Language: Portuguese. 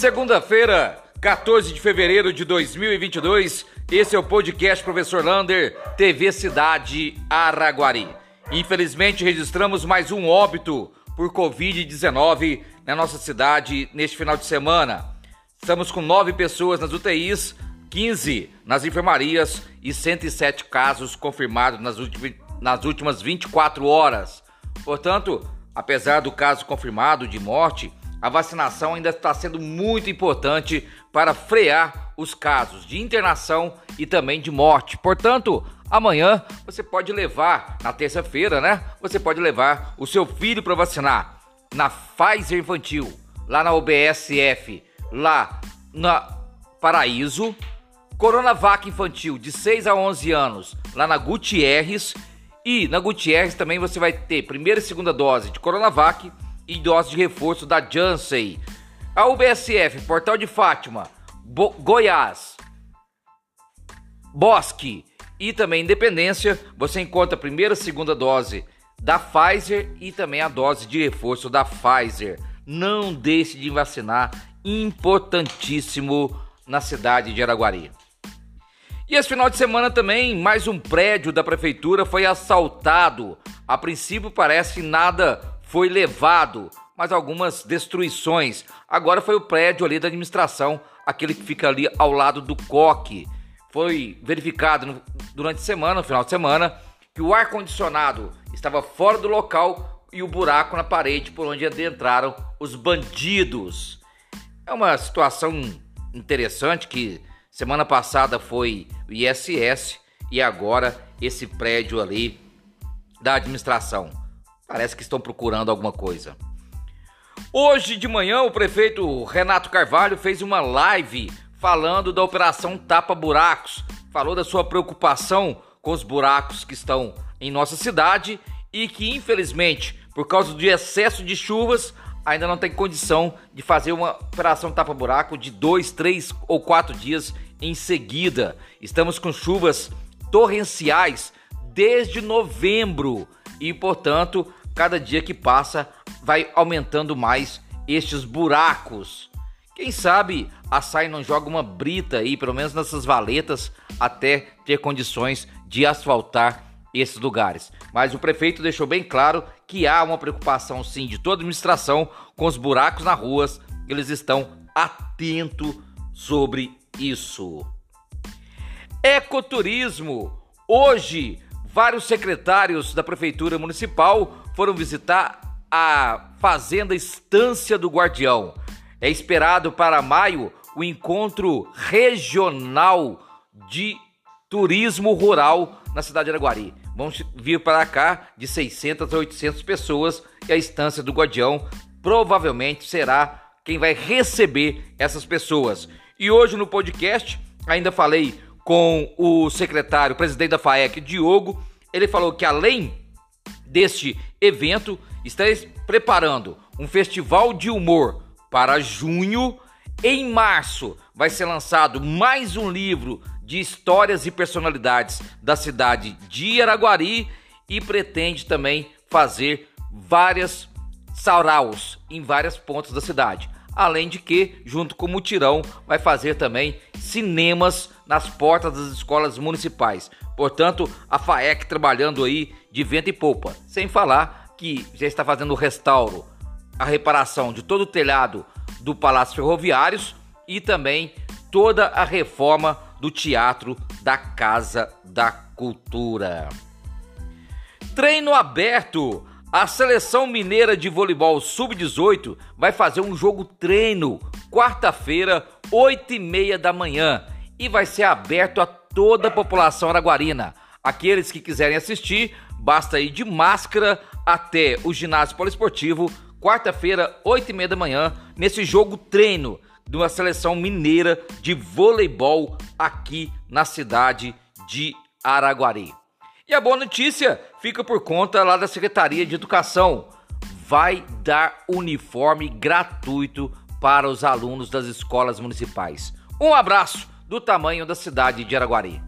Segunda-feira, 14 de fevereiro de 2022, esse é o podcast Professor Lander, TV Cidade Araguari. Infelizmente, registramos mais um óbito por Covid-19 na nossa cidade neste final de semana. Estamos com nove pessoas nas UTIs, 15 nas enfermarias e 107 casos confirmados nas, nas últimas 24 horas. Portanto, apesar do caso confirmado de morte, a vacinação ainda está sendo muito importante para frear os casos de internação e também de morte. Portanto, amanhã você pode levar, na terça-feira, né? Você pode levar o seu filho para vacinar na Pfizer Infantil, lá na OBSF, lá na Paraíso, Coronavac Infantil de 6 a 11 anos, lá na Gutierrez, e na Gutierrez também você vai ter primeira e segunda dose de Coronavac e dose de reforço da Janssen. A UBSF, Portal de Fátima, Bo Goiás, Bosque e também Independência, você encontra a primeira e segunda dose da Pfizer e também a dose de reforço da Pfizer. Não deixe de vacinar, importantíssimo na cidade de Araguari. E esse final de semana também, mais um prédio da prefeitura foi assaltado. A princípio parece nada foi levado, mas algumas destruições. Agora foi o prédio ali da administração, aquele que fica ali ao lado do coque. Foi verificado no, durante a semana, no final de semana, que o ar-condicionado estava fora do local e o buraco na parede por onde adentraram os bandidos. É uma situação interessante que semana passada foi o ISS e agora esse prédio ali da administração. Parece que estão procurando alguma coisa. Hoje de manhã, o prefeito Renato Carvalho fez uma live falando da operação Tapa Buracos. Falou da sua preocupação com os buracos que estão em nossa cidade e que, infelizmente, por causa do excesso de chuvas, ainda não tem condição de fazer uma operação tapa-buraco de dois, três ou quatro dias em seguida. Estamos com chuvas torrenciais desde novembro e, portanto, cada dia que passa vai aumentando mais estes buracos. Quem sabe a SAI não joga uma brita aí, pelo menos nessas valetas, até ter condições de asfaltar esses lugares. Mas o prefeito deixou bem claro que há uma preocupação sim de toda a administração com os buracos nas ruas. Eles estão atentos sobre isso. Ecoturismo. Hoje, vários secretários da prefeitura municipal foram visitar a Fazenda Estância do Guardião. É esperado para maio o encontro regional de turismo rural na cidade de Araguari. Vão vir para cá de 600 a 800 pessoas e a Estância do Guardião provavelmente será quem vai receber essas pessoas. E hoje no podcast ainda falei com o secretário, presidente da FAEC, Diogo. Ele falou que além deste evento, está preparando um festival de humor para junho. Em março vai ser lançado mais um livro de histórias e personalidades da cidade de Araguari e pretende também fazer várias saraus em várias pontas da cidade. Além de que, junto com o mutirão, vai fazer também cinemas nas portas das escolas municipais. Portanto, a FAEC trabalhando aí de vento e polpa. Sem falar que já está fazendo o restauro, a reparação de todo o telhado do Palácio Ferroviários e também toda a reforma do Teatro da Casa da Cultura. Treino aberto. A seleção mineira de voleibol sub-18 vai fazer um jogo treino quarta-feira, 8 e meia da manhã e vai ser aberto a toda a população araguarina. Aqueles que quiserem assistir, basta ir de máscara até o ginásio poliesportivo, quarta-feira, 8 e meia da manhã, nesse jogo treino de uma seleção mineira de voleibol aqui na cidade de Araguari. E a boa notícia fica por conta lá da Secretaria de Educação. Vai dar uniforme gratuito para os alunos das escolas municipais. Um abraço do tamanho da cidade de Araguari.